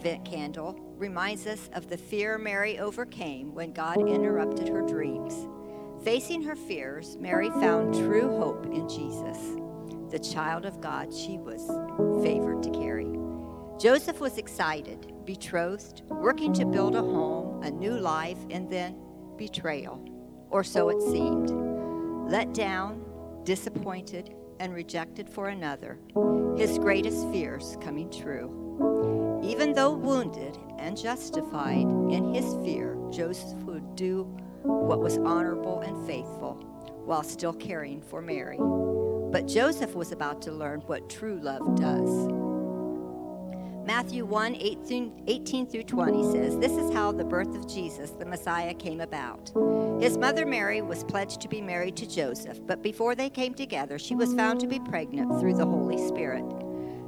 Advent candle reminds us of the fear Mary overcame when God interrupted her dreams. Facing her fears, Mary found true hope in Jesus, the child of God she was favored to carry. Joseph was excited, betrothed, working to build a home, a new life, and then betrayal, or so it seemed. Let down, disappointed, and rejected for another, his greatest fears coming true. Even though wounded and justified in his fear, Joseph would do what was honorable and faithful while still caring for Mary. But Joseph was about to learn what true love does. Matthew 1 18, 18, through 20 says, This is how the birth of Jesus, the Messiah, came about. His mother Mary was pledged to be married to Joseph, but before they came together, she was found to be pregnant through the Holy Spirit.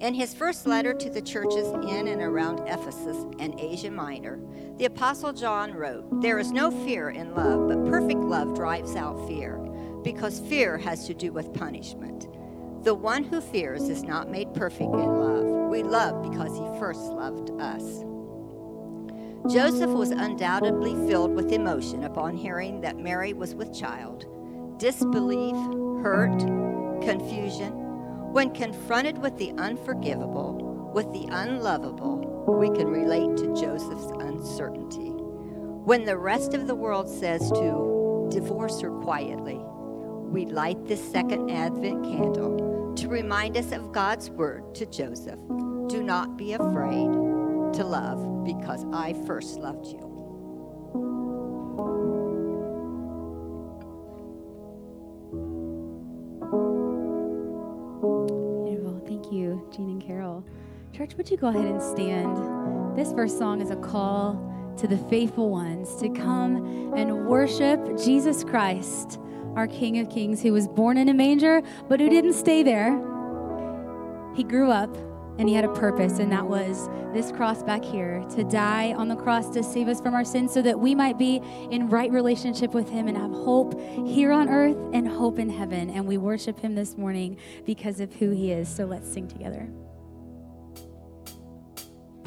In his first letter to the churches in and around Ephesus and Asia Minor, the Apostle John wrote, There is no fear in love, but perfect love drives out fear, because fear has to do with punishment. The one who fears is not made perfect in love. We love because he first loved us. Joseph was undoubtedly filled with emotion upon hearing that Mary was with child. Disbelief, hurt, confusion. When confronted with the unforgivable, with the unlovable, we can relate to Joseph's uncertainty. When the rest of the world says to divorce her quietly, we light this second Advent candle to remind us of God's word to Joseph Do not be afraid to love because I first loved you. Jean and Carol. Church, would you go ahead and stand? This first song is a call to the faithful ones to come and worship Jesus Christ our King of Kings, who was born in a manger, but who didn't stay there. He grew up and he had a purpose, and that was this cross back here to die on the cross to save us from our sins so that we might be in right relationship with him and have hope here on earth and hope in heaven. And we worship him this morning because of who he is. So let's sing together.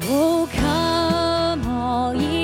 Oh, come, all ye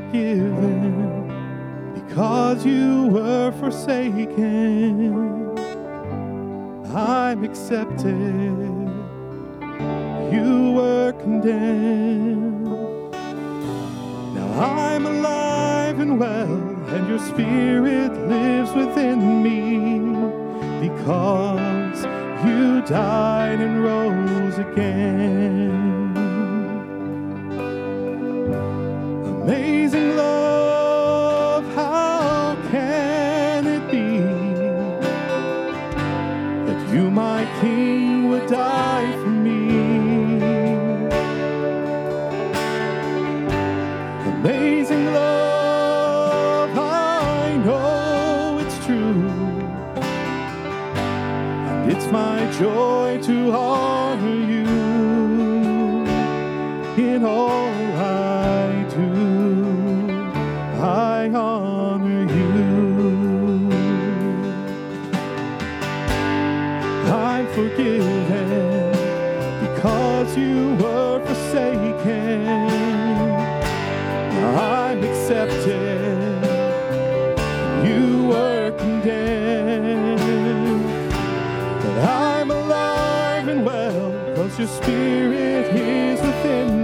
forgiven because you were forsaken. I'm accepted, you were condemned. Now I'm alive and well, and your spirit lives within me because you died and rose again. Spirit is within me.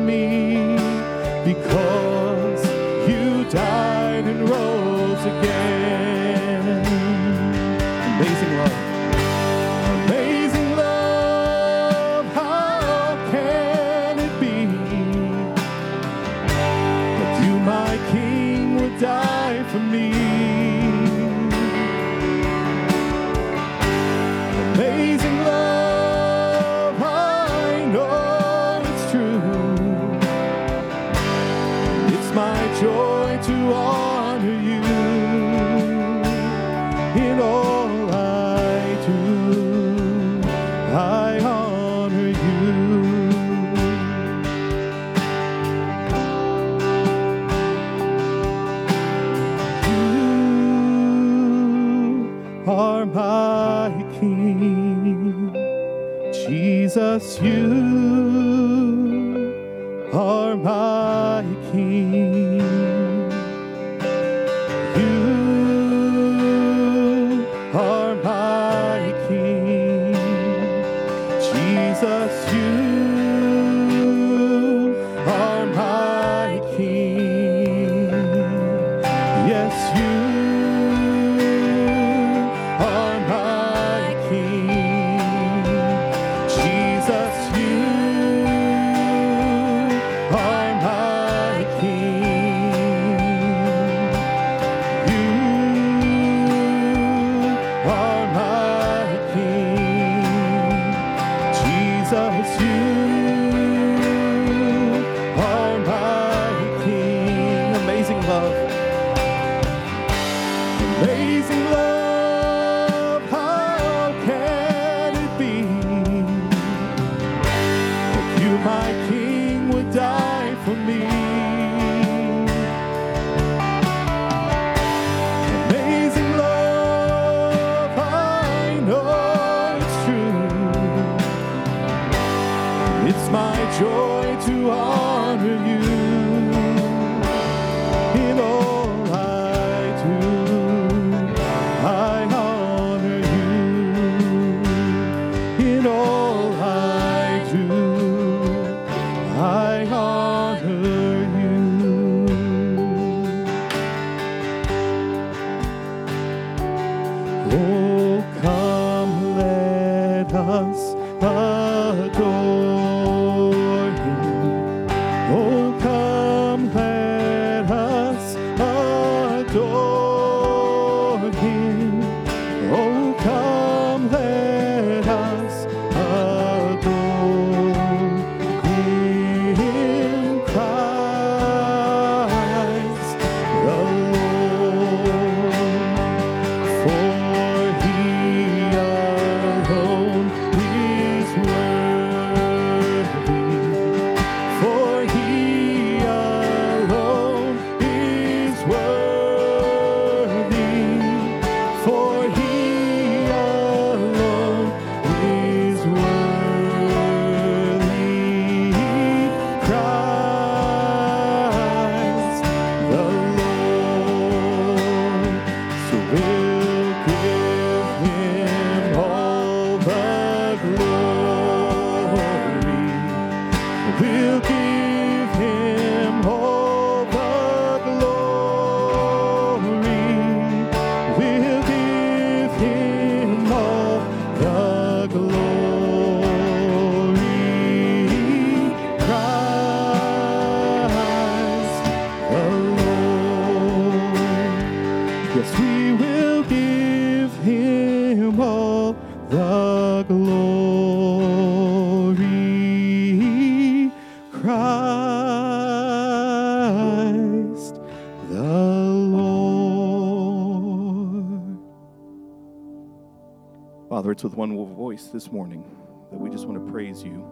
It's with one voice this morning that we just want to praise you.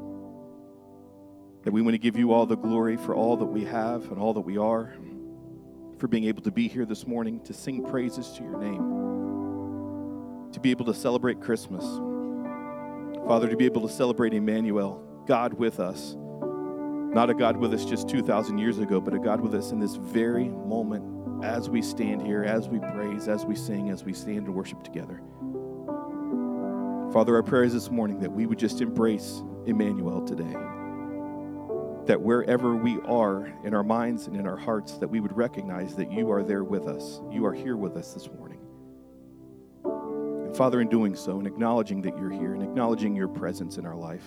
That we want to give you all the glory for all that we have and all that we are for being able to be here this morning to sing praises to your name, to be able to celebrate Christmas. Father, to be able to celebrate Emmanuel, God with us. Not a God with us just 2,000 years ago, but a God with us in this very moment as we stand here, as we praise, as we sing, as we stand and worship together. Father, our prayer is this morning that we would just embrace Emmanuel today that wherever we are in our minds and in our hearts, that we would recognize that you are there with us. You are here with us this morning. And Father, in doing so, in acknowledging that you're here and acknowledging your presence in our life,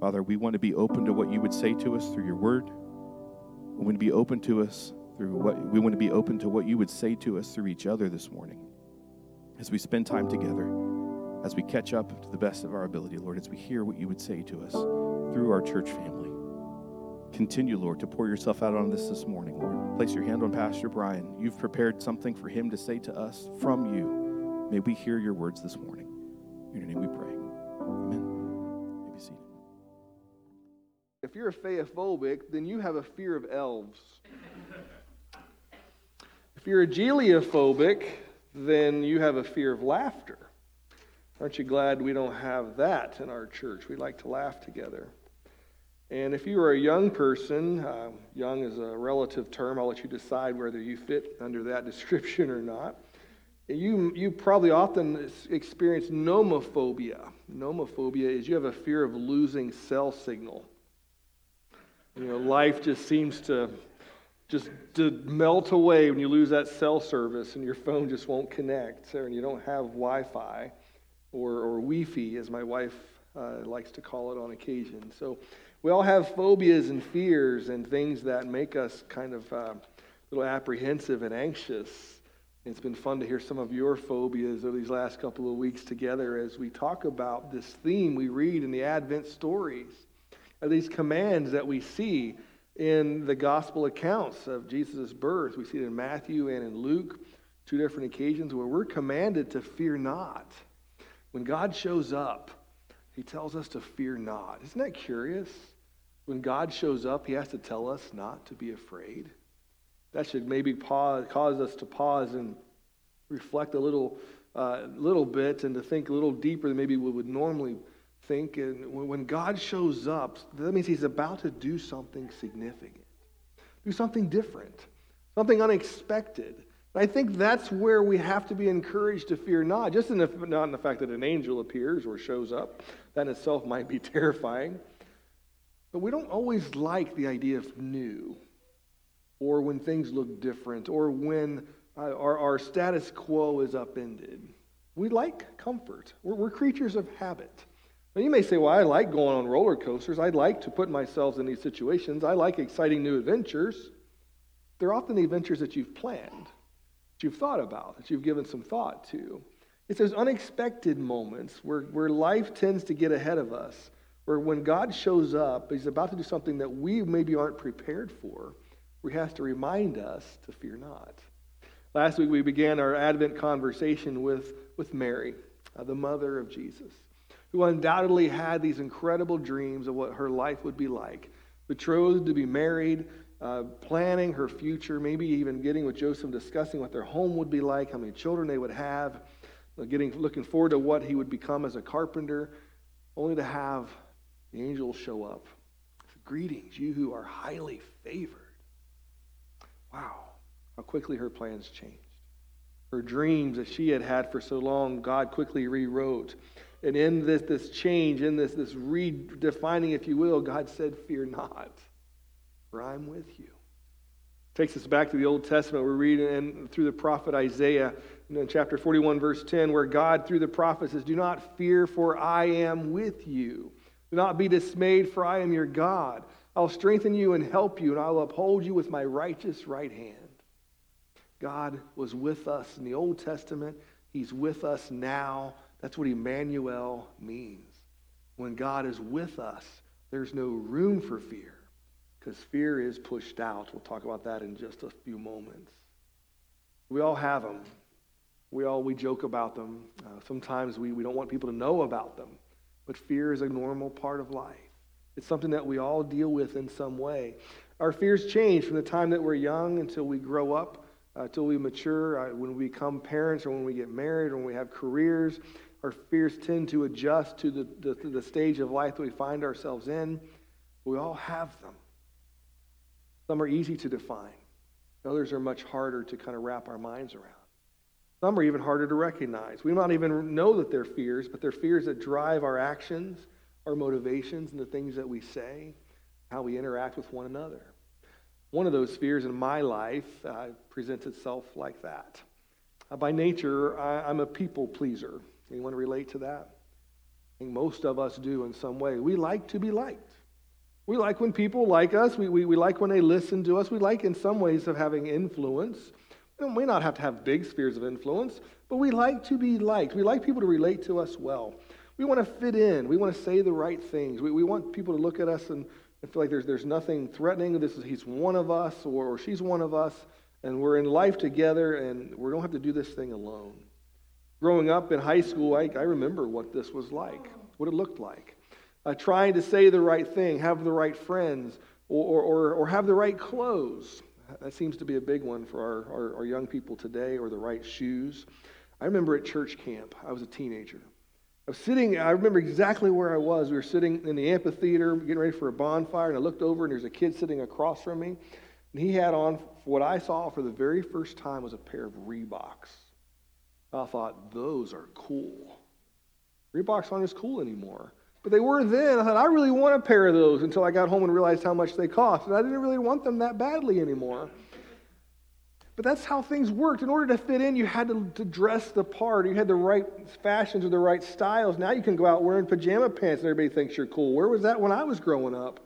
Father, we want to be open to what you would say to us through your word. We want to be open to us through what we want to be open to what you would say to us through each other this morning. As we spend time together, as we catch up to the best of our ability, Lord, as we hear what you would say to us through our church family. continue, Lord, to pour yourself out on this this morning, Lord. Place your hand on Pastor Brian. You've prepared something for him to say to us from you. May we hear your words this morning. In your name we pray. Amen. May be seated. If you're a phaophobic, then you have a fear of elves. if you're a geliophobic, then you have a fear of laughter. Aren't you glad we don't have that in our church? We like to laugh together. And if you are a young person, uh, young is a relative term, I'll let you decide whether you fit under that description or not. You, you probably often experience nomophobia. Nomophobia is you have a fear of losing cell signal. You know, life just seems to just to melt away when you lose that cell service and your phone just won't connect and you don't have Wi-Fi or, or Wi-Fi, as my wife uh, likes to call it on occasion. So we all have phobias and fears and things that make us kind of uh, a little apprehensive and anxious. It's been fun to hear some of your phobias over these last couple of weeks together as we talk about this theme we read in the Advent stories, these commands that we see in the gospel accounts of Jesus' birth. We see it in Matthew and in Luke, two different occasions where we're commanded to fear not. When God shows up, he tells us to fear not. Isn't that curious? When God shows up, he has to tell us not to be afraid. That should maybe pause, cause us to pause and reflect a little, uh, little bit and to think a little deeper than maybe we would normally think. And when God shows up, that means he's about to do something significant, do something different, something unexpected. I think that's where we have to be encouraged to fear not, just in the, not in the fact that an angel appears or shows up. That in itself might be terrifying. But we don't always like the idea of new or when things look different, or when uh, our, our status quo is upended. We like comfort. We're, we're creatures of habit. Now, you may say, well, I like going on roller coasters. I'd like to put myself in these situations. I like exciting new adventures. They're often the adventures that you've planned, that you've thought about, that you've given some thought to. It's those unexpected moments where, where life tends to get ahead of us, where when God shows up, He's about to do something that we maybe aren't prepared for he has to remind us to fear not. Last week we began our Advent conversation with, with Mary, uh, the mother of Jesus, who undoubtedly had these incredible dreams of what her life would be like. Betrothed to be married, uh, planning her future, maybe even getting with Joseph, discussing what their home would be like, how many children they would have, uh, getting, looking forward to what he would become as a carpenter, only to have the angels show up. Greetings, you who are highly favored. Wow, how quickly her plans changed. Her dreams that she had had for so long, God quickly rewrote. And in this, this change, in this, this redefining, if you will, God said, Fear not, for I'm with you. Takes us back to the Old Testament. We're reading through the prophet Isaiah in chapter 41, verse 10, where God, through the prophet, says, Do not fear, for I am with you. Do not be dismayed, for I am your God. I'll strengthen you and help you, and I'll uphold you with my righteous right hand. God was with us in the Old Testament. He's with us now. That's what Emmanuel means. When God is with us, there's no room for fear because fear is pushed out. We'll talk about that in just a few moments. We all have them. We all we joke about them. Uh, sometimes we, we don't want people to know about them. But fear is a normal part of life. It's something that we all deal with in some way. Our fears change from the time that we're young until we grow up, uh, until we mature, uh, when we become parents or when we get married or when we have careers. Our fears tend to adjust to the, the, the stage of life that we find ourselves in. We all have them. Some are easy to define. Others are much harder to kind of wrap our minds around. Some are even harder to recognize. We might even know that they're fears, but they're fears that drive our actions our motivations and the things that we say, how we interact with one another. One of those fears in my life uh, presents itself like that. Uh, by nature, I, I'm a people pleaser. Anyone relate to that? I think most of us do in some way. We like to be liked. We like when people like us. We, we, we like when they listen to us. We like, in some ways, of having influence. We may not have to have big spheres of influence, but we like to be liked. We like people to relate to us well. We want to fit in. We want to say the right things. We, we want people to look at us and I feel like there's, there's nothing threatening. This is, he's one of us or, or she's one of us, and we're in life together, and we don't have to do this thing alone. Growing up in high school, I, I remember what this was like, what it looked like. Uh, trying to say the right thing, have the right friends, or, or, or have the right clothes. That seems to be a big one for our, our, our young people today, or the right shoes. I remember at church camp, I was a teenager. I was sitting, I remember exactly where I was. We were sitting in the amphitheater getting ready for a bonfire, and I looked over, and there's a kid sitting across from me. And he had on what I saw for the very first time was a pair of Reeboks. I thought, those are cool. Reeboks aren't as cool anymore. But they were then. I thought, I really want a pair of those until I got home and realized how much they cost. And I didn't really want them that badly anymore. But that's how things worked. In order to fit in, you had to, to dress the part. You had the right fashions or the right styles. Now you can go out wearing pajama pants and everybody thinks you're cool. Where was that when I was growing up?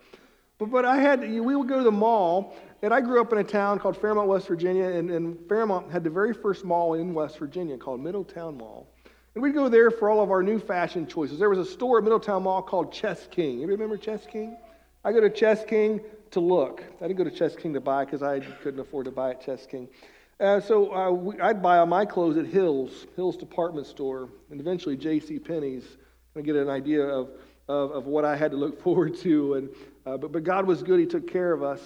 But, but I had, we would go to the mall, and I grew up in a town called Fairmont, West Virginia, and, and Fairmont had the very first mall in West Virginia called Middletown Mall. And we'd go there for all of our new fashion choices. There was a store at Middletown Mall called Chess King. You remember Chess King? I go to Chess King to look. I didn't go to Chess King to buy because I couldn't afford to buy at Chess King. Uh, so uh, we, I'd buy all my clothes at Hills, Hills Department Store, and eventually J.C. Penney's. to get an idea of, of, of, what I had to look forward to. And, uh, but, but God was good. He took care of us.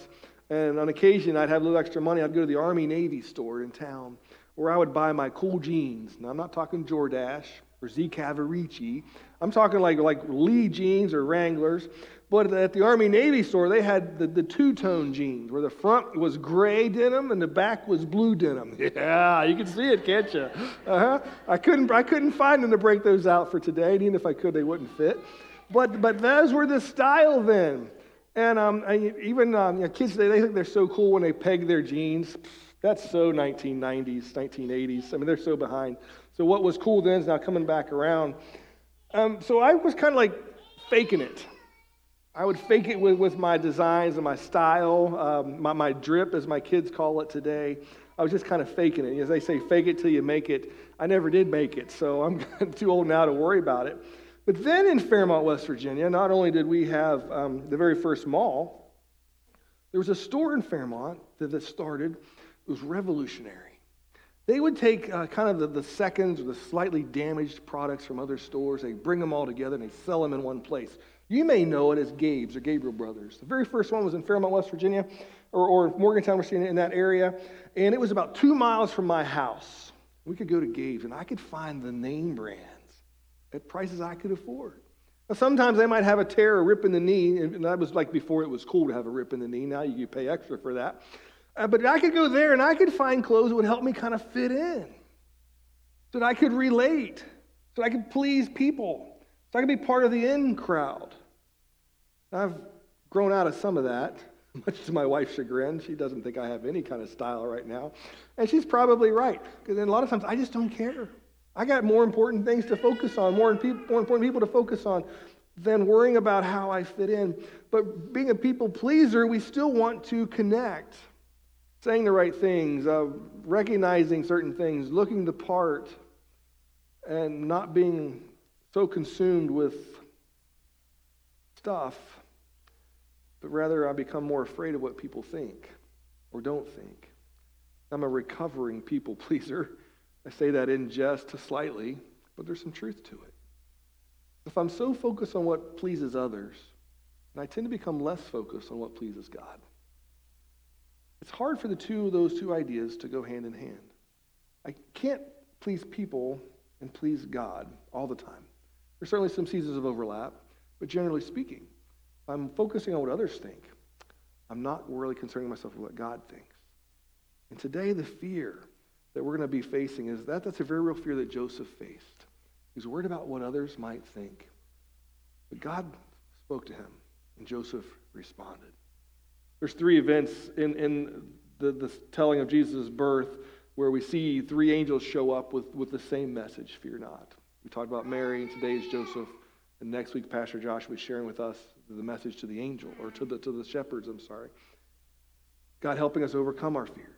And on occasion, I'd have a little extra money. I'd go to the Army Navy store in town where I would buy my cool jeans. Now, I'm not talking Jordache or Z Cavaricci. I'm talking like, like Lee jeans or Wranglers. But at the Army Navy store, they had the, the two tone jeans where the front was gray denim and the back was blue denim. Yeah, you can see it, can't you? Uh-huh. I, couldn't, I couldn't find them to break those out for today. And even if I could, they wouldn't fit. But, but those were the style then. And um, even um, you know, kids today, they think they're so cool when they peg their jeans. That's so 1990s, 1980s. I mean, they're so behind. So what was cool then is now coming back around. Um, so I was kind of like faking it. I would fake it with, with my designs and my style, um, my, my drip, as my kids call it today. I was just kind of faking it. As they say, fake it till you make it. I never did make it, so I'm too old now to worry about it. But then in Fairmont, West Virginia, not only did we have um, the very first mall, there was a store in Fairmont that, that started it was revolutionary. They would take uh, kind of the, the seconds or the slightly damaged products from other stores, they bring them all together, and they sell them in one place. You may know it as Gabe's or Gabriel Brothers. The very first one was in Fairmont, West Virginia, or, or Morgantown, Virginia, in that area, and it was about two miles from my house. We could go to Gabe's, and I could find the name brands at prices I could afford. Now, sometimes they might have a tear or rip in the knee, and that was like before it was cool to have a rip in the knee. Now you pay extra for that. Uh, but I could go there and I could find clothes that would help me kind of fit in, so that I could relate, so that I could please people, so I could be part of the in crowd. I've grown out of some of that, much to my wife's chagrin. She doesn't think I have any kind of style right now. And she's probably right, because a lot of times I just don't care. I got more important things to focus on, more, more important people to focus on than worrying about how I fit in. But being a people pleaser, we still want to connect saying the right things, recognizing certain things, looking the part, and not being so consumed with stuff, but rather I become more afraid of what people think or don't think. I'm a recovering people pleaser. I say that in jest slightly, but there's some truth to it. If I'm so focused on what pleases others, and I tend to become less focused on what pleases God. It's hard for the two those two ideas to go hand in hand. I can't please people and please God all the time. There's certainly some seasons of overlap, but generally speaking, if I'm focusing on what others think. I'm not really concerning myself with what God thinks. And today, the fear that we're going to be facing is that that's a very real fear that Joseph faced. He's worried about what others might think. But God spoke to him, and Joseph responded. There's three events in, in the, the telling of Jesus' birth where we see three angels show up with, with the same message fear not. We talked about Mary, and today is Joseph. And next week, Pastor Josh will be sharing with us the message to the angel, or to the, to the shepherds, I'm sorry. God helping us overcome our fear,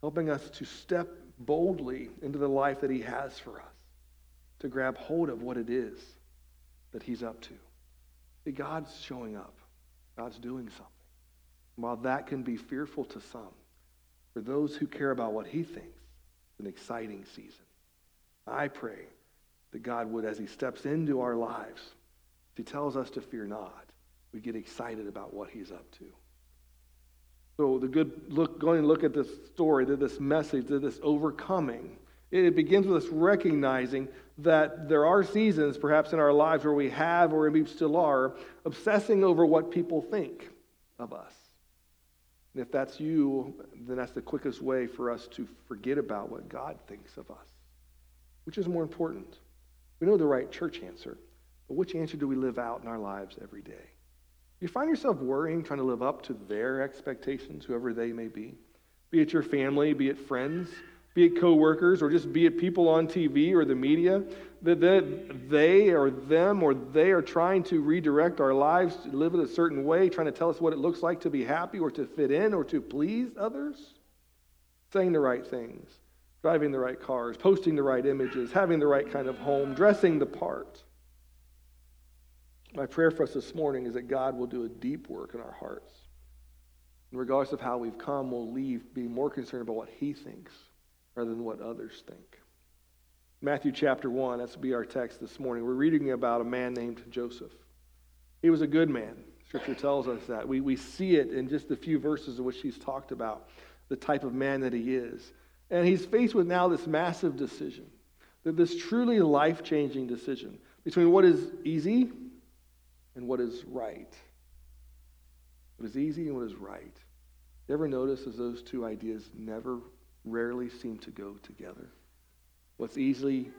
helping us to step boldly into the life that He has for us, to grab hold of what it is that He's up to. See, God's showing up. God's doing something. While that can be fearful to some, for those who care about what he thinks, it's an exciting season. I pray that God would, as he steps into our lives, he tells us to fear not, we get excited about what he's up to. So the good look, going to look at this story, this message, this overcoming, it begins with us recognizing that there are seasons, perhaps in our lives, where we have, or we still are, obsessing over what people think of us. And if that's you, then that's the quickest way for us to forget about what God thinks of us. Which is more important? We know the right church answer, but which answer do we live out in our lives every day? You find yourself worrying, trying to live up to their expectations, whoever they may be, be it your family, be it friends, be it coworkers, or just be it people on TV or the media, that they or them or they are trying to redirect our lives to live it a certain way, trying to tell us what it looks like to be happy or to fit in or to please others, saying the right things, driving the right cars, posting the right images, having the right kind of home, dressing the part. My prayer for us this morning is that God will do a deep work in our hearts. And regardless of how we've come, we'll leave being more concerned about what He thinks rather than what others think. Matthew chapter 1, that's be our text this morning. We're reading about a man named Joseph. He was a good man. Scripture tells us that. We, we see it in just a few verses in which he's talked about the type of man that he is. And he's faced with now this massive decision, this truly life changing decision between what is easy and what is right. What is easy and what is right. You ever notice as those two ideas never, rarely seem to go together? What's easy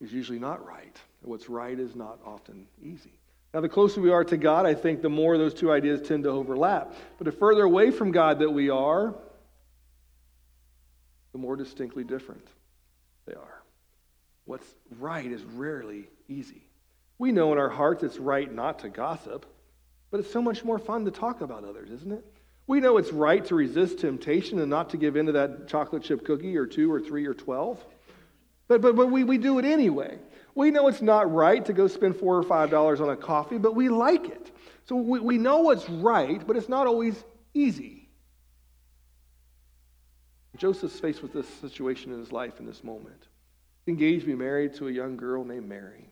is usually not right. What's right is not often easy. Now, the closer we are to God, I think the more those two ideas tend to overlap. But the further away from God that we are, the more distinctly different they are. What's right is rarely easy. We know in our hearts it's right not to gossip, but it's so much more fun to talk about others, isn't it? We know it's right to resist temptation and not to give in to that chocolate chip cookie or two or three or 12. But, but, but we, we do it anyway. We know it's not right to go spend four or five dollars on a coffee, but we like it. So we, we know what's right, but it's not always easy. Joseph's faced with this situation in his life in this moment. Engaged to be married to a young girl named Mary.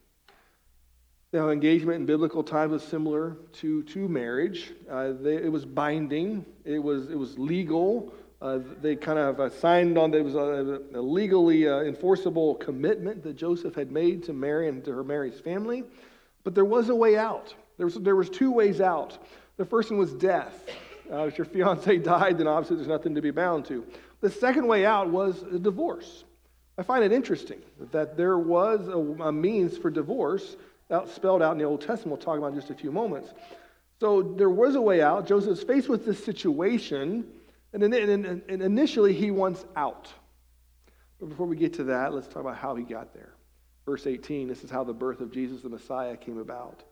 Now, engagement in biblical times was similar to, to marriage. Uh, they, it was binding, it was, it was legal. Uh, they kind of signed on, there was a, a legally uh, enforceable commitment that Joseph had made to Mary and to her Mary's family. But there was a way out. There was, there was two ways out. The first one was death. Uh, if your fiance died, then obviously there's nothing to be bound to. The second way out was a divorce. I find it interesting that there was a, a means for divorce out, spelled out in the Old Testament. We'll talk about in just a few moments. So there was a way out. Joseph's faced with this situation, and, and, and initially he wants out. But before we get to that, let's talk about how he got there. Verse 18 this is how the birth of Jesus the Messiah came about.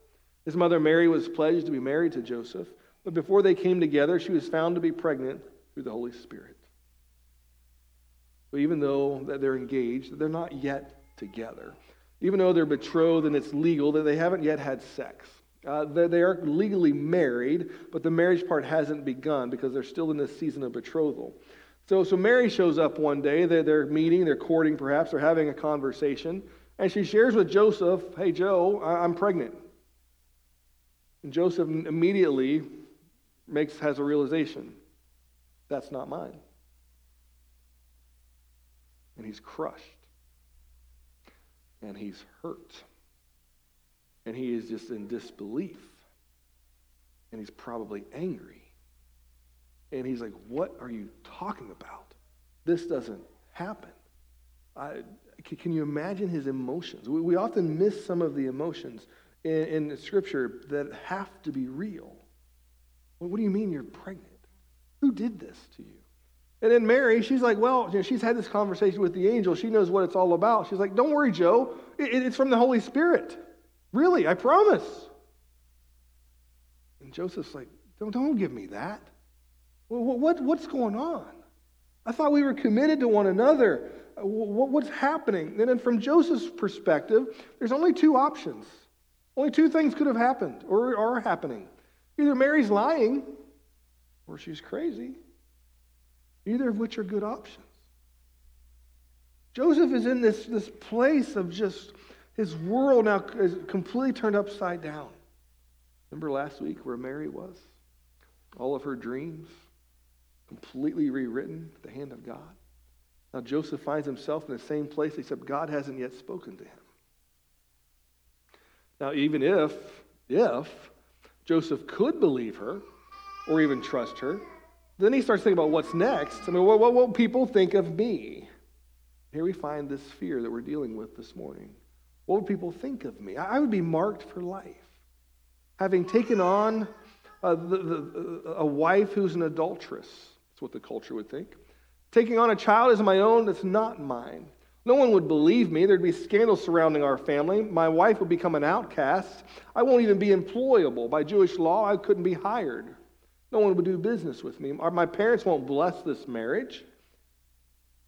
His mother Mary was pledged to be married to Joseph, but before they came together, she was found to be pregnant through the Holy Spirit. So even though that they're engaged, they're not yet together even though they're betrothed and it's legal, that they haven't yet had sex. Uh, they are legally married, but the marriage part hasn't begun because they're still in this season of betrothal. So, so Mary shows up one day. They're, they're meeting, they're courting perhaps, they're having a conversation, and she shares with Joseph, Hey, Joe, I'm pregnant. And Joseph immediately makes, has a realization that's not mine. And he's crushed and he's hurt. And he is just in disbelief. And he's probably angry. And he's like, What are you talking about? This doesn't happen. I, can you imagine his emotions? We, we often miss some of the emotions in, in Scripture that have to be real. What do you mean you're pregnant? Who did this to you? And then Mary, she's like, well, you know, she's had this conversation with the angel. She knows what it's all about. She's like, don't worry, Joe. It, it's from the Holy Spirit. Really, I promise. And Joseph's like, don't, don't give me that. Well, what, what's going on? I thought we were committed to one another. Uh, what's happening? And then from Joseph's perspective, there's only two options. Only two things could have happened or are happening. Either Mary's lying or she's crazy, either of which are good options. Joseph is in this, this place of just his world now is completely turned upside down. Remember last week where Mary was? All of her dreams completely rewritten at the hand of God. Now Joseph finds himself in the same place, except God hasn't yet spoken to him. Now, even if, if Joseph could believe her or even trust her, then he starts thinking about what's next. I mean, what, what will people think of me? Here we find this fear that we're dealing with this morning. What would people think of me? I would be marked for life. Having taken on uh, the, the, a wife who's an adulteress, that's what the culture would think. Taking on a child as my own that's not mine. No one would believe me. There'd be scandal surrounding our family. My wife would become an outcast. I won't even be employable. By Jewish law, I couldn't be hired. No one would do business with me. My parents won't bless this marriage.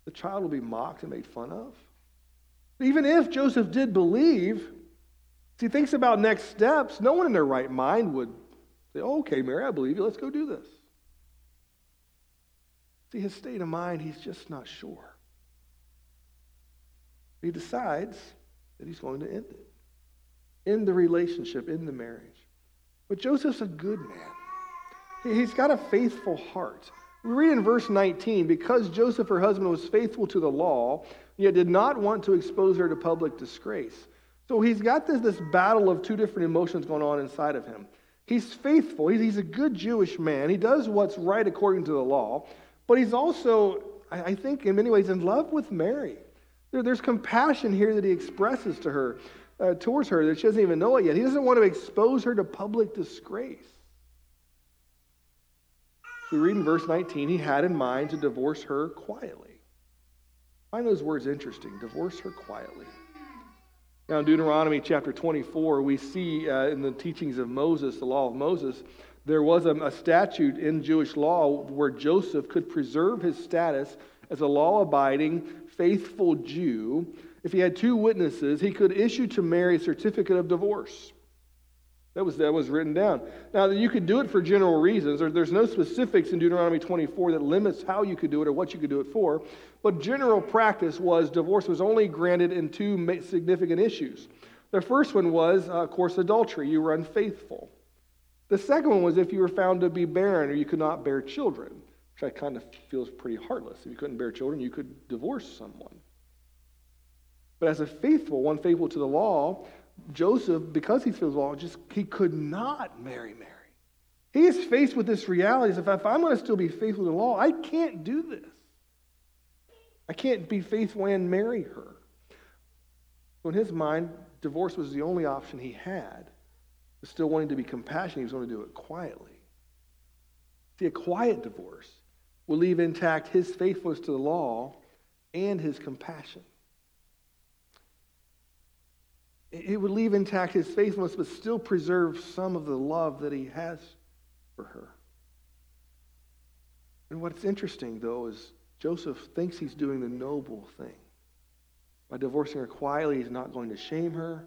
The child will be mocked and made fun of. Even if Joseph did believe, he thinks about next steps, no one in their right mind would say, oh, okay, Mary, I believe you. Let's go do this. See, his state of mind, he's just not sure. He decides that he's going to end it. End the relationship, end the marriage. But Joseph's a good man. He's got a faithful heart. We read in verse 19, because Joseph, her husband, was faithful to the law, yet did not want to expose her to public disgrace. So he's got this, this battle of two different emotions going on inside of him. He's faithful, he's, he's a good Jewish man. He does what's right according to the law, but he's also, I, I think, in many ways, in love with Mary. There, there's compassion here that he expresses to her, uh, towards her, that she doesn't even know it yet. He doesn't want to expose her to public disgrace. We read in verse 19, he had in mind to divorce her quietly. Find those words interesting. Divorce her quietly. Now, in Deuteronomy chapter 24, we see uh, in the teachings of Moses, the law of Moses, there was a, a statute in Jewish law where Joseph could preserve his status as a law abiding, faithful Jew. If he had two witnesses, he could issue to Mary a certificate of divorce. That was, that was written down. Now, you could do it for general reasons. There, there's no specifics in Deuteronomy 24 that limits how you could do it or what you could do it for. But general practice was divorce was only granted in two significant issues. The first one was, uh, of course, adultery. You were unfaithful. The second one was if you were found to be barren or you could not bear children, which I kind of feels pretty heartless. If you couldn't bear children, you could divorce someone. But as a faithful one, faithful to the law, Joseph, because he feels law, just he could not marry Mary. He is faced with this reality: if I'm going to still be faithful to the law, I can't do this. I can't be faithful and marry her. So in his mind, divorce was the only option he had. But still wanting to be compassionate, he was going to do it quietly. See, a quiet divorce will leave intact his faithfulness to the law and his compassion. It would leave intact his faithfulness, but still preserve some of the love that he has for her. And what's interesting, though, is Joseph thinks he's doing the noble thing. By divorcing her quietly, he's not going to shame her.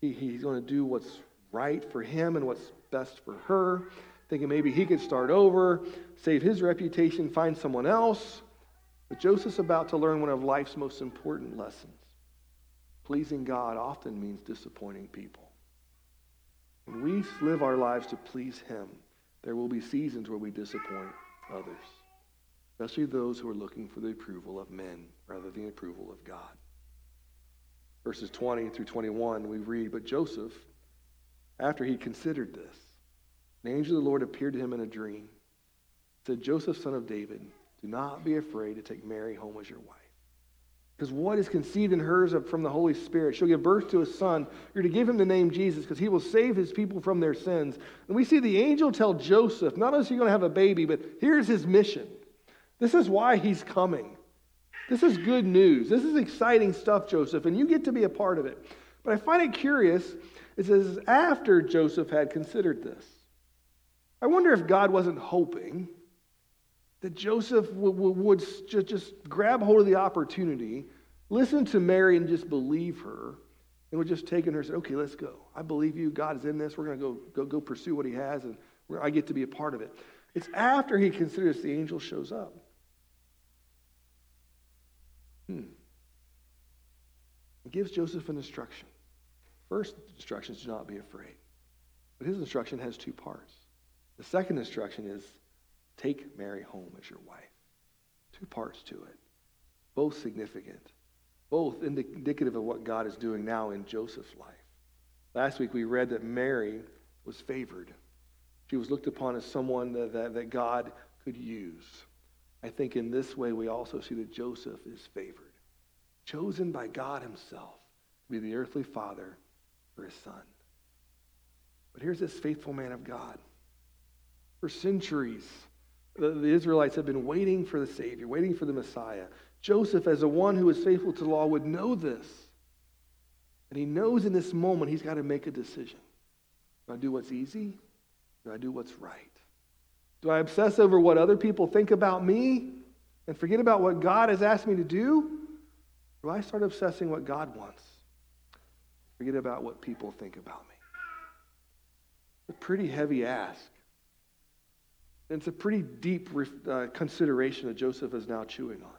He, he's going to do what's right for him and what's best for her, thinking maybe he could start over, save his reputation, find someone else. But Joseph's about to learn one of life's most important lessons. Pleasing God often means disappointing people. When we live our lives to please Him, there will be seasons where we disappoint others, especially those who are looking for the approval of men rather than the approval of God. Verses 20 through 21, we read, But Joseph, after he considered this, an angel of the Lord appeared to him in a dream, said, Joseph, son of David, do not be afraid to take Mary home as your wife because what is conceived in her is from the Holy Spirit. She'll give birth to a son. You're to give him the name Jesus because he will save his people from their sins. And we see the angel tell Joseph, not only is he going to have a baby, but here's his mission. This is why he's coming. This is good news. This is exciting stuff, Joseph, and you get to be a part of it. But I find it curious. It says, after Joseph had considered this. I wonder if God wasn't hoping that Joseph would, just grab hold of the opportunity, listen to Mary and just believe her, and would just take in her and say, okay, let's go. I believe you. God is in this. We're going to go, go, go pursue what he has, and I get to be a part of it. It's after he considers the angel shows up. Hmm. He gives Joseph an instruction. First instruction is do not be afraid. But his instruction has two parts. The second instruction is take Mary home as your wife. Two parts to it, both significant, both indicative of what God is doing now in Joseph's life. Last week we read that Mary was favored. She was looked upon as someone that, that, that God could use. I think in this way we also see that Joseph is favored, chosen by God himself to be the earthly father for his son. But here's this faithful man of God. For centuries, the, the Israelites have been waiting for the Savior, waiting for the Messiah. Joseph, as the one who is faithful to law, would know this. And he knows in this moment he's got to make a decision. Do I do what's easy? Do I do what's right? Do I obsess over what other people think about me and forget about what God has asked me to do? Do I start obsessing what God wants? Forget about what people think about me. A pretty heavy ask. And it's a pretty deep uh, consideration that Joseph is now chewing on.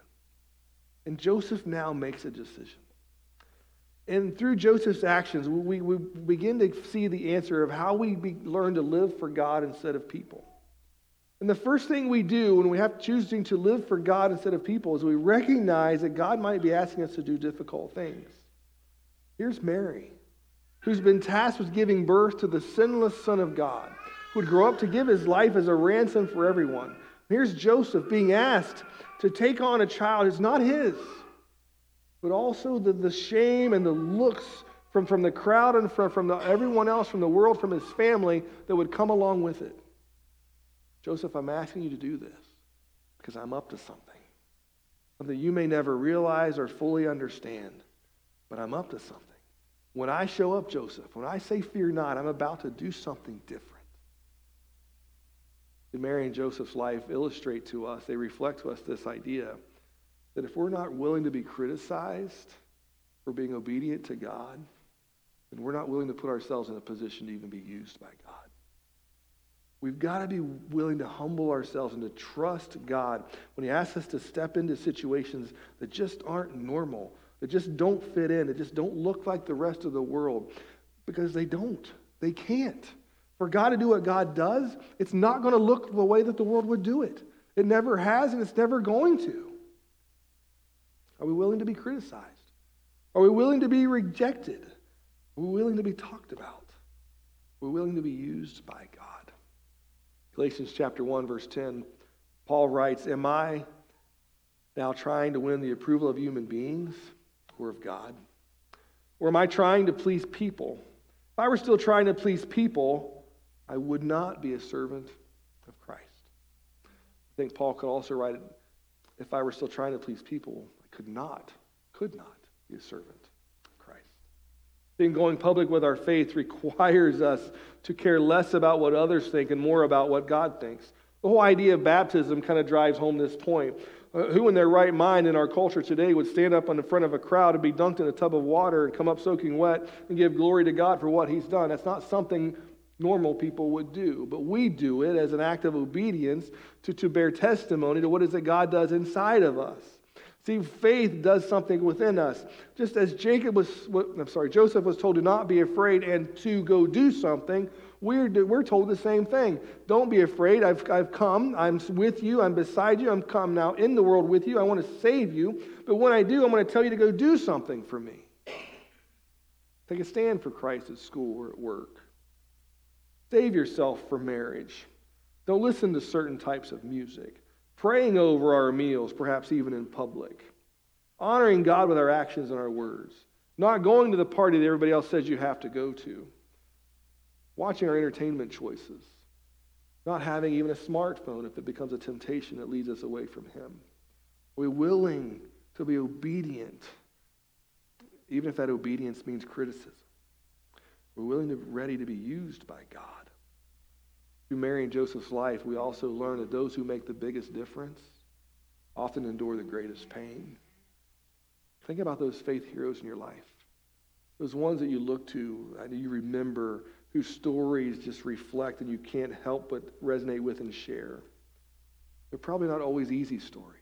And Joseph now makes a decision. And through Joseph's actions, we, we begin to see the answer of how we be, learn to live for God instead of people. And the first thing we do when we have choosing to live for God instead of people is we recognize that God might be asking us to do difficult things. Here's Mary, who's been tasked with giving birth to the sinless Son of God, would grow up to give his life as a ransom for everyone. Here's Joseph being asked to take on a child who's not his, but also the, the shame and the looks from, from the crowd and from, from the, everyone else, from the world, from his family that would come along with it. Joseph, I'm asking you to do this because I'm up to something. Something you may never realize or fully understand, but I'm up to something. When I show up, Joseph, when I say fear not, I'm about to do something different. Mary and Joseph's life illustrate to us, they reflect to us this idea that if we're not willing to be criticized for being obedient to God, then we're not willing to put ourselves in a position to even be used by God. We've got to be willing to humble ourselves and to trust God when He asks us to step into situations that just aren't normal, that just don't fit in, that just don't look like the rest of the world, because they don't. They can't. For God to do what God does, it's not going to look the way that the world would do it. It never has, and it's never going to. Are we willing to be criticized? Are we willing to be rejected? Are we willing to be talked about? Are we willing to be used by God? Galatians chapter 1, verse 10, Paul writes, Am I now trying to win the approval of human beings or of God? Or am I trying to please people? If I were still trying to please people, I would not be a servant of Christ. I think Paul could also write, If I were still trying to please people, I could not, could not be a servant of Christ. being going public with our faith requires us to care less about what others think and more about what God thinks. The whole idea of baptism kind of drives home this point. Uh, who in their right mind in our culture today would stand up on the front of a crowd and be dunked in a tub of water and come up soaking wet and give glory to God for what he's done? That's not something normal people would do. But we do it as an act of obedience to, to bear testimony to what is that God does inside of us. See, faith does something within us. Just as Jacob was, I'm sorry, Joseph was told to not be afraid and to go do something, we're, we're told the same thing. Don't be afraid. I've, I've come. I'm with you. I'm beside you. I'm come now in the world with you. I want to save you. But when I do, I'm going to tell you to go do something for me. Take a stand for Christ at school or at work. Save yourself for marriage. Don't listen to certain types of music praying over our meals, perhaps even in public, honoring God with our actions and our words, not going to the party that everybody else says you have to go to, watching our entertainment choices, not having even a smartphone if it becomes a temptation that leads us away from Him. Are we willing to be obedient, even if that obedience means criticism? We're willing to ready to be used by God. Through Mary and Joseph's life, we also learn that those who make the biggest difference often endure the greatest pain. Think about those faith heroes in your life. Those ones that you look to, and you remember, whose stories just reflect and you can't help but resonate with and share. They're probably not always easy stories.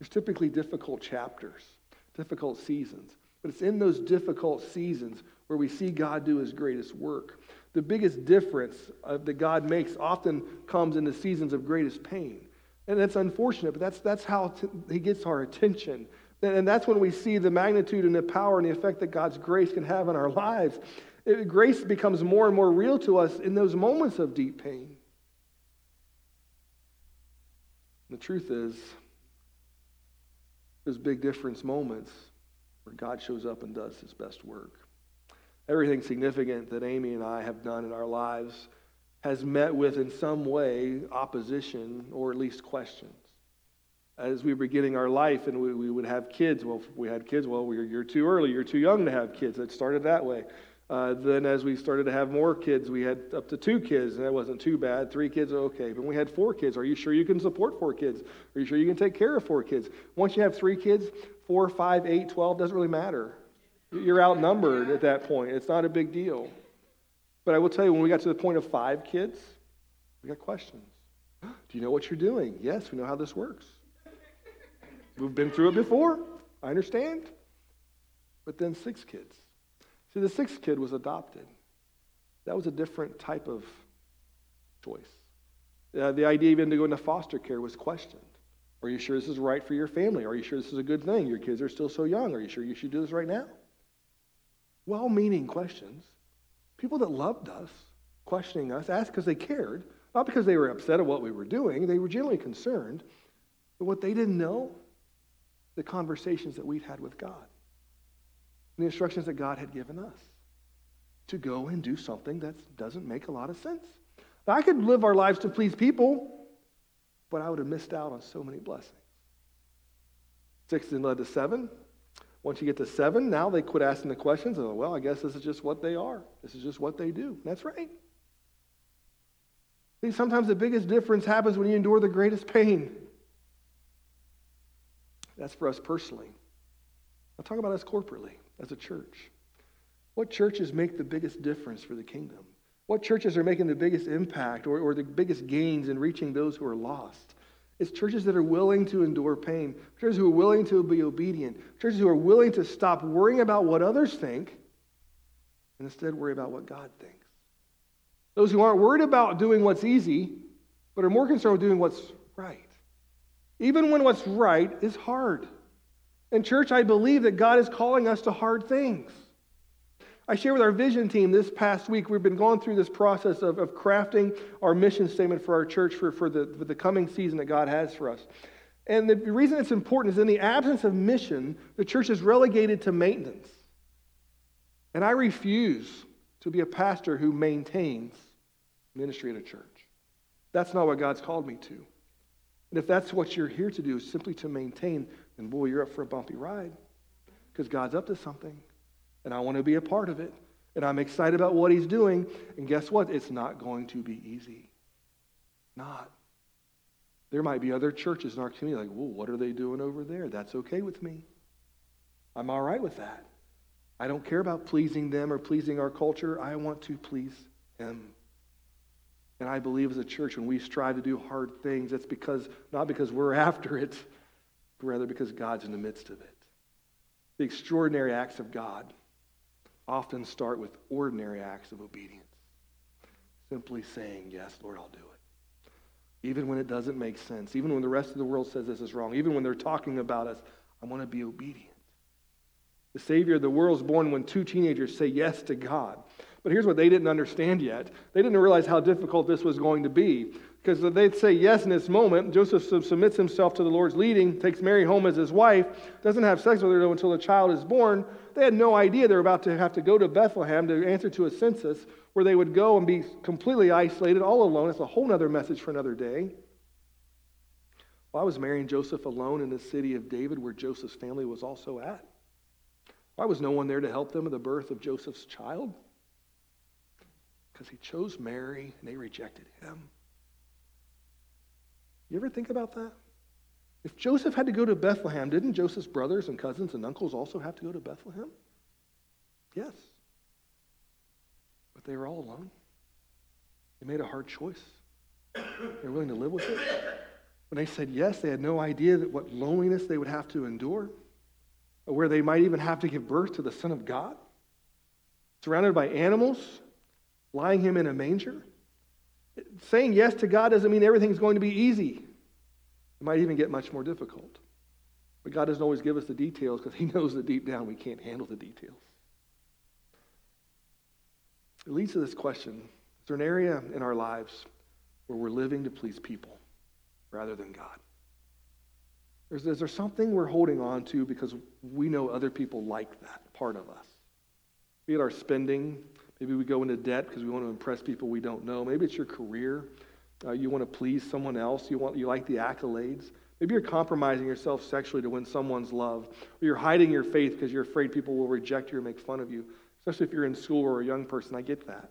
There's typically difficult chapters, difficult seasons. But it's in those difficult seasons where we see God do his greatest work. The biggest difference uh, that God makes often comes in the seasons of greatest pain. And that's unfortunate, but that's, that's how t- he gets our attention. And that's when we see the magnitude and the power and the effect that God's grace can have on our lives. It, grace becomes more and more real to us in those moments of deep pain. The truth is, those big difference moments where God shows up and does his best work. Everything significant that Amy and I have done in our lives has met with, in some way, opposition or at least questions. As we were beginning our life and we, we would have kids, well, we had kids, well, you're, you're too early, you're too young to have kids. It started that way. Uh, then, as we started to have more kids, we had up to two kids, and that wasn't too bad. Three kids okay. But we had four kids. Are you sure you can support four kids? Are you sure you can take care of four kids? Once you have three kids, four, five, eight, twelve doesn't really matter. You're outnumbered at that point. It's not a big deal. But I will tell you, when we got to the point of five kids, we got questions. Do you know what you're doing? Yes, we know how this works. We've been through it before. I understand. But then six kids. See, the sixth kid was adopted. That was a different type of choice. Uh, the idea even to go into foster care was questioned. Are you sure this is right for your family? Are you sure this is a good thing? Your kids are still so young. Are you sure you should do this right now? Well meaning questions. People that loved us, questioning us, asked because they cared, not because they were upset at what we were doing. They were genuinely concerned. But what they didn't know, the conversations that we'd had with God and the instructions that God had given us to go and do something that doesn't make a lot of sense. Now, I could live our lives to please people, but I would have missed out on so many blessings. Six then led to seven. Once you get to seven, now they quit asking the questions. Well, I guess this is just what they are. This is just what they do. That's right. See, sometimes the biggest difference happens when you endure the greatest pain. That's for us personally. I'll talk about us corporately as a church? What churches make the biggest difference for the kingdom? What churches are making the biggest impact or, or the biggest gains in reaching those who are lost? It's churches that are willing to endure pain, churches who are willing to be obedient, churches who are willing to stop worrying about what others think and instead worry about what God thinks. Those who aren't worried about doing what's easy, but are more concerned with doing what's right. Even when what's right is hard. In church, I believe that God is calling us to hard things. I shared with our vision team this past week, we've been going through this process of, of crafting our mission statement for our church for, for, the, for the coming season that God has for us. And the reason it's important is in the absence of mission, the church is relegated to maintenance. And I refuse to be a pastor who maintains ministry at a church. That's not what God's called me to. And if that's what you're here to do, is simply to maintain, and boy, you're up for a bumpy ride because God's up to something. And I want to be a part of it. And I'm excited about what He's doing. And guess what? It's not going to be easy. Not. There might be other churches in our community like, well, what are they doing over there? That's okay with me. I'm all right with that. I don't care about pleasing them or pleasing our culture. I want to please Him. And I believe as a church, when we strive to do hard things, it's because, not because we're after it, but rather because God's in the midst of it. The extraordinary acts of God often start with ordinary acts of obedience. Simply saying, Yes, Lord, I'll do it. Even when it doesn't make sense, even when the rest of the world says this is wrong, even when they're talking about us, I want to be obedient. The Savior of the world is born when two teenagers say yes to God. But here's what they didn't understand yet. They didn't realize how difficult this was going to be. Because they'd say yes in this moment. Joseph submits himself to the Lord's leading, takes Mary home as his wife, doesn't have sex with her until the child is born. They had no idea they were about to have to go to Bethlehem to answer to a census where they would go and be completely isolated, all alone. It's a whole other message for another day. Why was Mary and Joseph alone in the city of David where Joseph's family was also at? Why was no one there to help them in the birth of Joseph's child? Because he chose Mary and they rejected him. You ever think about that? If Joseph had to go to Bethlehem, didn't Joseph's brothers and cousins and uncles also have to go to Bethlehem? Yes. But they were all alone. They made a hard choice. They're willing to live with it. When they said yes, they had no idea that what loneliness they would have to endure, or where they might even have to give birth to the Son of God, surrounded by animals, lying him in a manger. Saying yes to God doesn't mean everything's going to be easy. It might even get much more difficult. But God doesn't always give us the details because He knows that deep down we can't handle the details. It leads to this question Is there an area in our lives where we're living to please people rather than God? Is, is there something we're holding on to because we know other people like that part of us? Be it our spending, maybe we go into debt because we want to impress people we don't know. Maybe it's your career. Uh, you want to please someone else. You want you like the accolades. Maybe you're compromising yourself sexually to win someone's love. Or you're hiding your faith because you're afraid people will reject you or make fun of you. Especially if you're in school or a young person. I get that.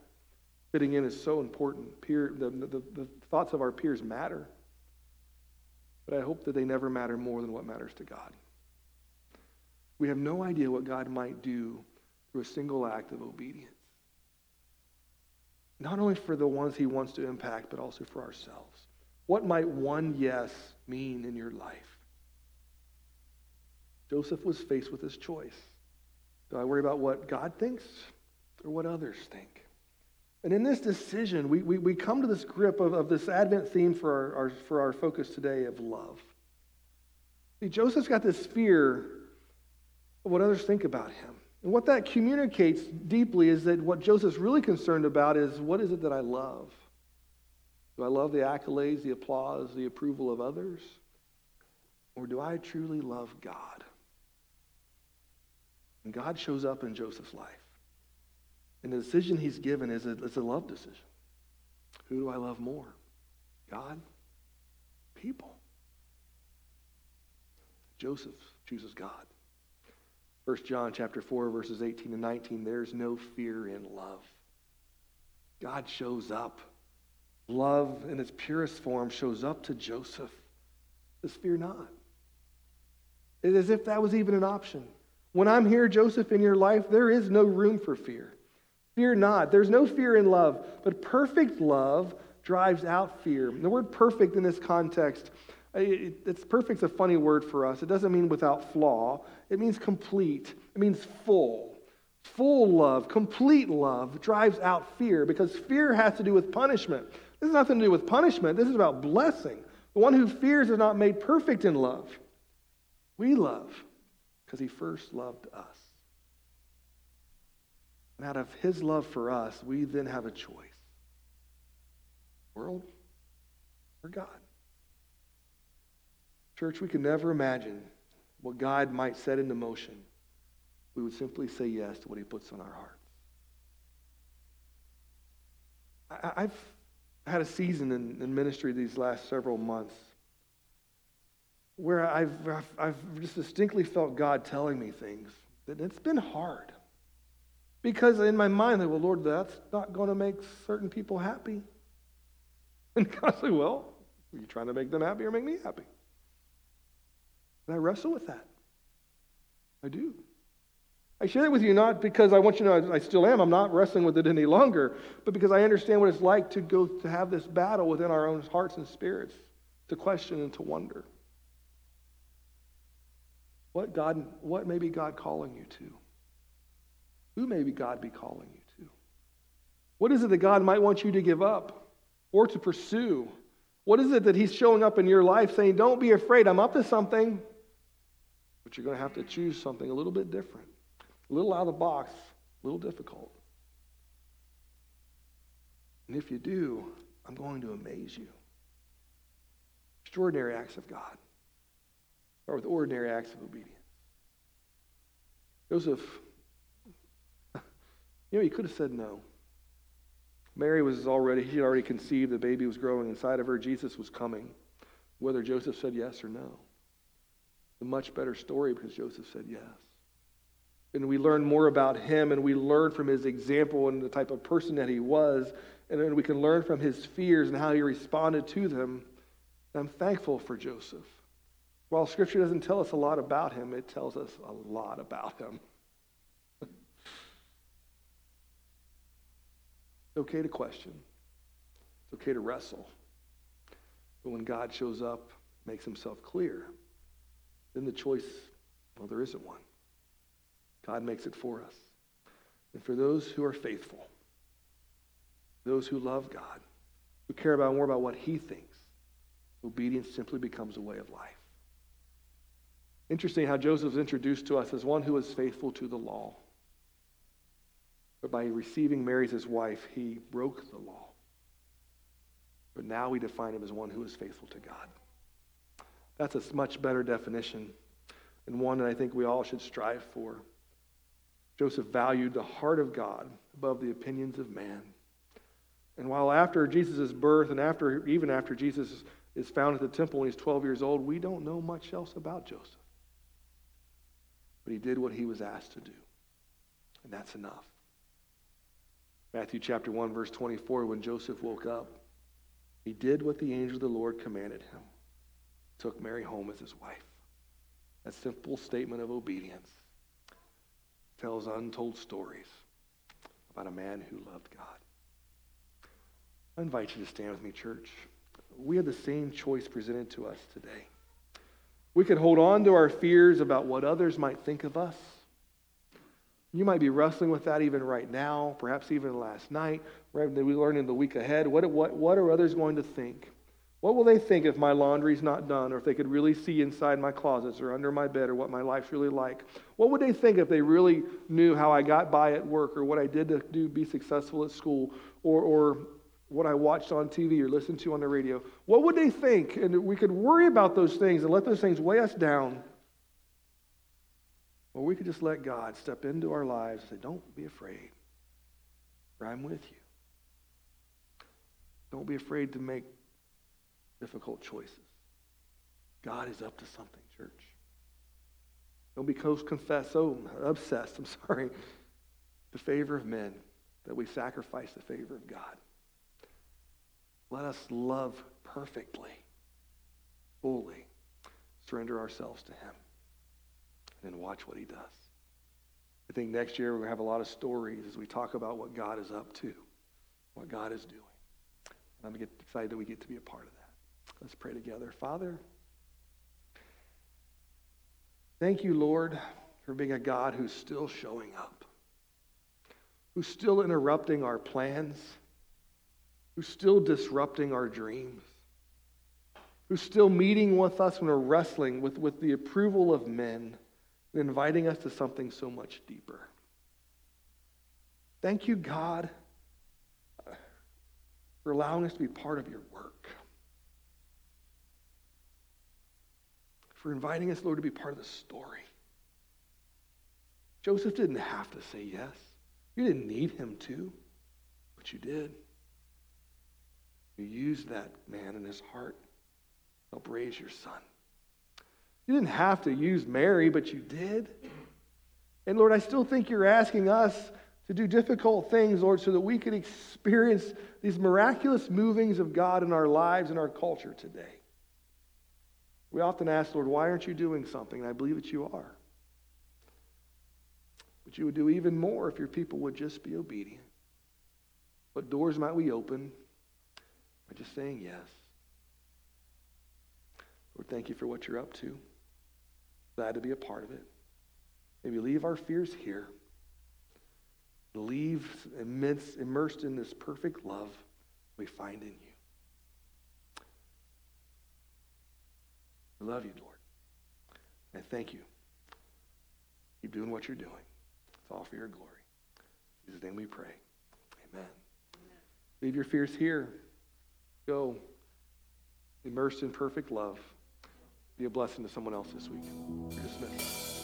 Fitting in is so important. Peer, the, the, the thoughts of our peers matter. But I hope that they never matter more than what matters to God. We have no idea what God might do through a single act of obedience. Not only for the ones he wants to impact, but also for ourselves. What might one yes mean in your life? Joseph was faced with this choice. Do I worry about what God thinks or what others think? And in this decision, we, we, we come to this grip of, of this Advent theme for our, our, for our focus today of love. See, Joseph's got this fear of what others think about him. And what that communicates deeply is that what Joseph's really concerned about is what is it that I love? Do I love the accolades, the applause, the approval of others? Or do I truly love God? And God shows up in Joseph's life. And the decision he's given is a, it's a love decision. Who do I love more? God? People. Joseph chooses God. 1 John chapter 4, verses 18 and 19, there's no fear in love. God shows up love in its purest form shows up to Joseph. Says, Fear not. It's as if that was even an option. When I'm here, Joseph, in your life, there is no room for fear. Fear not. There's no fear in love, but perfect love drives out fear. The word perfect in this context, it's perfect's a funny word for us. It doesn't mean without flaw, it means complete, it means full. Full love, complete love drives out fear because fear has to do with punishment. This has nothing to do with punishment. This is about blessing. The one who fears is not made perfect in love. We love because he first loved us. And out of his love for us, we then have a choice world or God. Church, we could never imagine what God might set into motion. We would simply say yes to what he puts on our hearts. I, have had a season in, in ministry these last several months where I've, I've, I've just distinctly felt God telling me things. That it's been hard. Because in my mind, like, well, Lord, that's not going to make certain people happy. And God's like, well, are you trying to make them happy or make me happy? And I wrestle with that. I do. I share it with you not because I want you to know I still am. I'm not wrestling with it any longer, but because I understand what it's like to go to have this battle within our own hearts and spirits, to question and to wonder. What God, what may be God calling you to? Who may be God be calling you to? What is it that God might want you to give up or to pursue? What is it that He's showing up in your life saying, Don't be afraid, I'm up to something, but you're going to have to choose something a little bit different? A little out of the box, a little difficult. And if you do, I'm going to amaze you. Extraordinary acts of God. Or with ordinary acts of obedience. Joseph, you know, he could have said no. Mary was already, she had already conceived, the baby was growing inside of her, Jesus was coming. Whether Joseph said yes or no. A much better story because Joseph said yes. And we learn more about him and we learn from his example and the type of person that he was. And then we can learn from his fears and how he responded to them. I'm thankful for joseph. While scripture doesn't tell us a lot about him it tells us a lot about him. It's okay to question, it's okay to wrestle. But when God shows up, makes himself clear, then the choice, well, there isn't one. God makes it for us. And for those who are faithful, those who love God, who care about more about what he thinks, obedience simply becomes a way of life. Interesting how Joseph is introduced to us as one who is faithful to the law. But by receiving Mary as his wife, he broke the law. But now we define him as one who is faithful to God. That's a much better definition and one that I think we all should strive for. Joseph valued the heart of God above the opinions of man. And while after Jesus' birth and after even after Jesus is found at the temple when he's 12 years old, we don't know much else about Joseph. But he did what he was asked to do. And that's enough. Matthew chapter 1 verse 24 when Joseph woke up, he did what the angel of the Lord commanded him. Took Mary home as his wife. That simple statement of obedience tells untold stories about a man who loved God. I invite you to stand with me, church. We have the same choice presented to us today. We could hold on to our fears about what others might think of us. You might be wrestling with that even right now, perhaps even last night. We learn in the week ahead. What, what, what are others going to think? What will they think if my laundry's not done, or if they could really see inside my closets or under my bed, or what my life's really like? What would they think if they really knew how I got by at work, or what I did to do be successful at school, or, or what I watched on TV or listened to on the radio? What would they think? And we could worry about those things and let those things weigh us down. Or we could just let God step into our lives and say, Don't be afraid, for I'm with you. Don't be afraid to make difficult choices. God is up to something, church. Don't be confess so obsessed, I'm sorry, the favor of men that we sacrifice the favor of God. Let us love perfectly, fully, surrender ourselves to him, and then watch what he does. I think next year we're going to have a lot of stories as we talk about what God is up to, what God is doing. I'm excited that we get to be a part of that. Let's pray together. Father, thank you, Lord, for being a God who's still showing up, who's still interrupting our plans, who's still disrupting our dreams, who's still meeting with us when we're wrestling with, with the approval of men and inviting us to something so much deeper. Thank you, God, for allowing us to be part of your work. For inviting us, Lord, to be part of the story. Joseph didn't have to say yes. You didn't need him to, but you did. You used that man in his heart to help raise your son. You didn't have to use Mary, but you did. And Lord, I still think you're asking us to do difficult things, Lord, so that we can experience these miraculous movings of God in our lives and our culture today. We often ask, Lord, why aren't you doing something? And I believe that you are. But you would do even more if your people would just be obedient. What doors might we open by just saying yes? Lord, thank you for what you're up to. Glad to be a part of it. Maybe leave our fears here. Leave immense, immersed in this perfect love we find in you. I love you, Lord. And thank you. Keep doing what you're doing. It's all for your glory. In Jesus' name we pray. Amen. Amen. Leave your fears here. Go immersed in perfect love. Be a blessing to someone else this week. You're dismissed.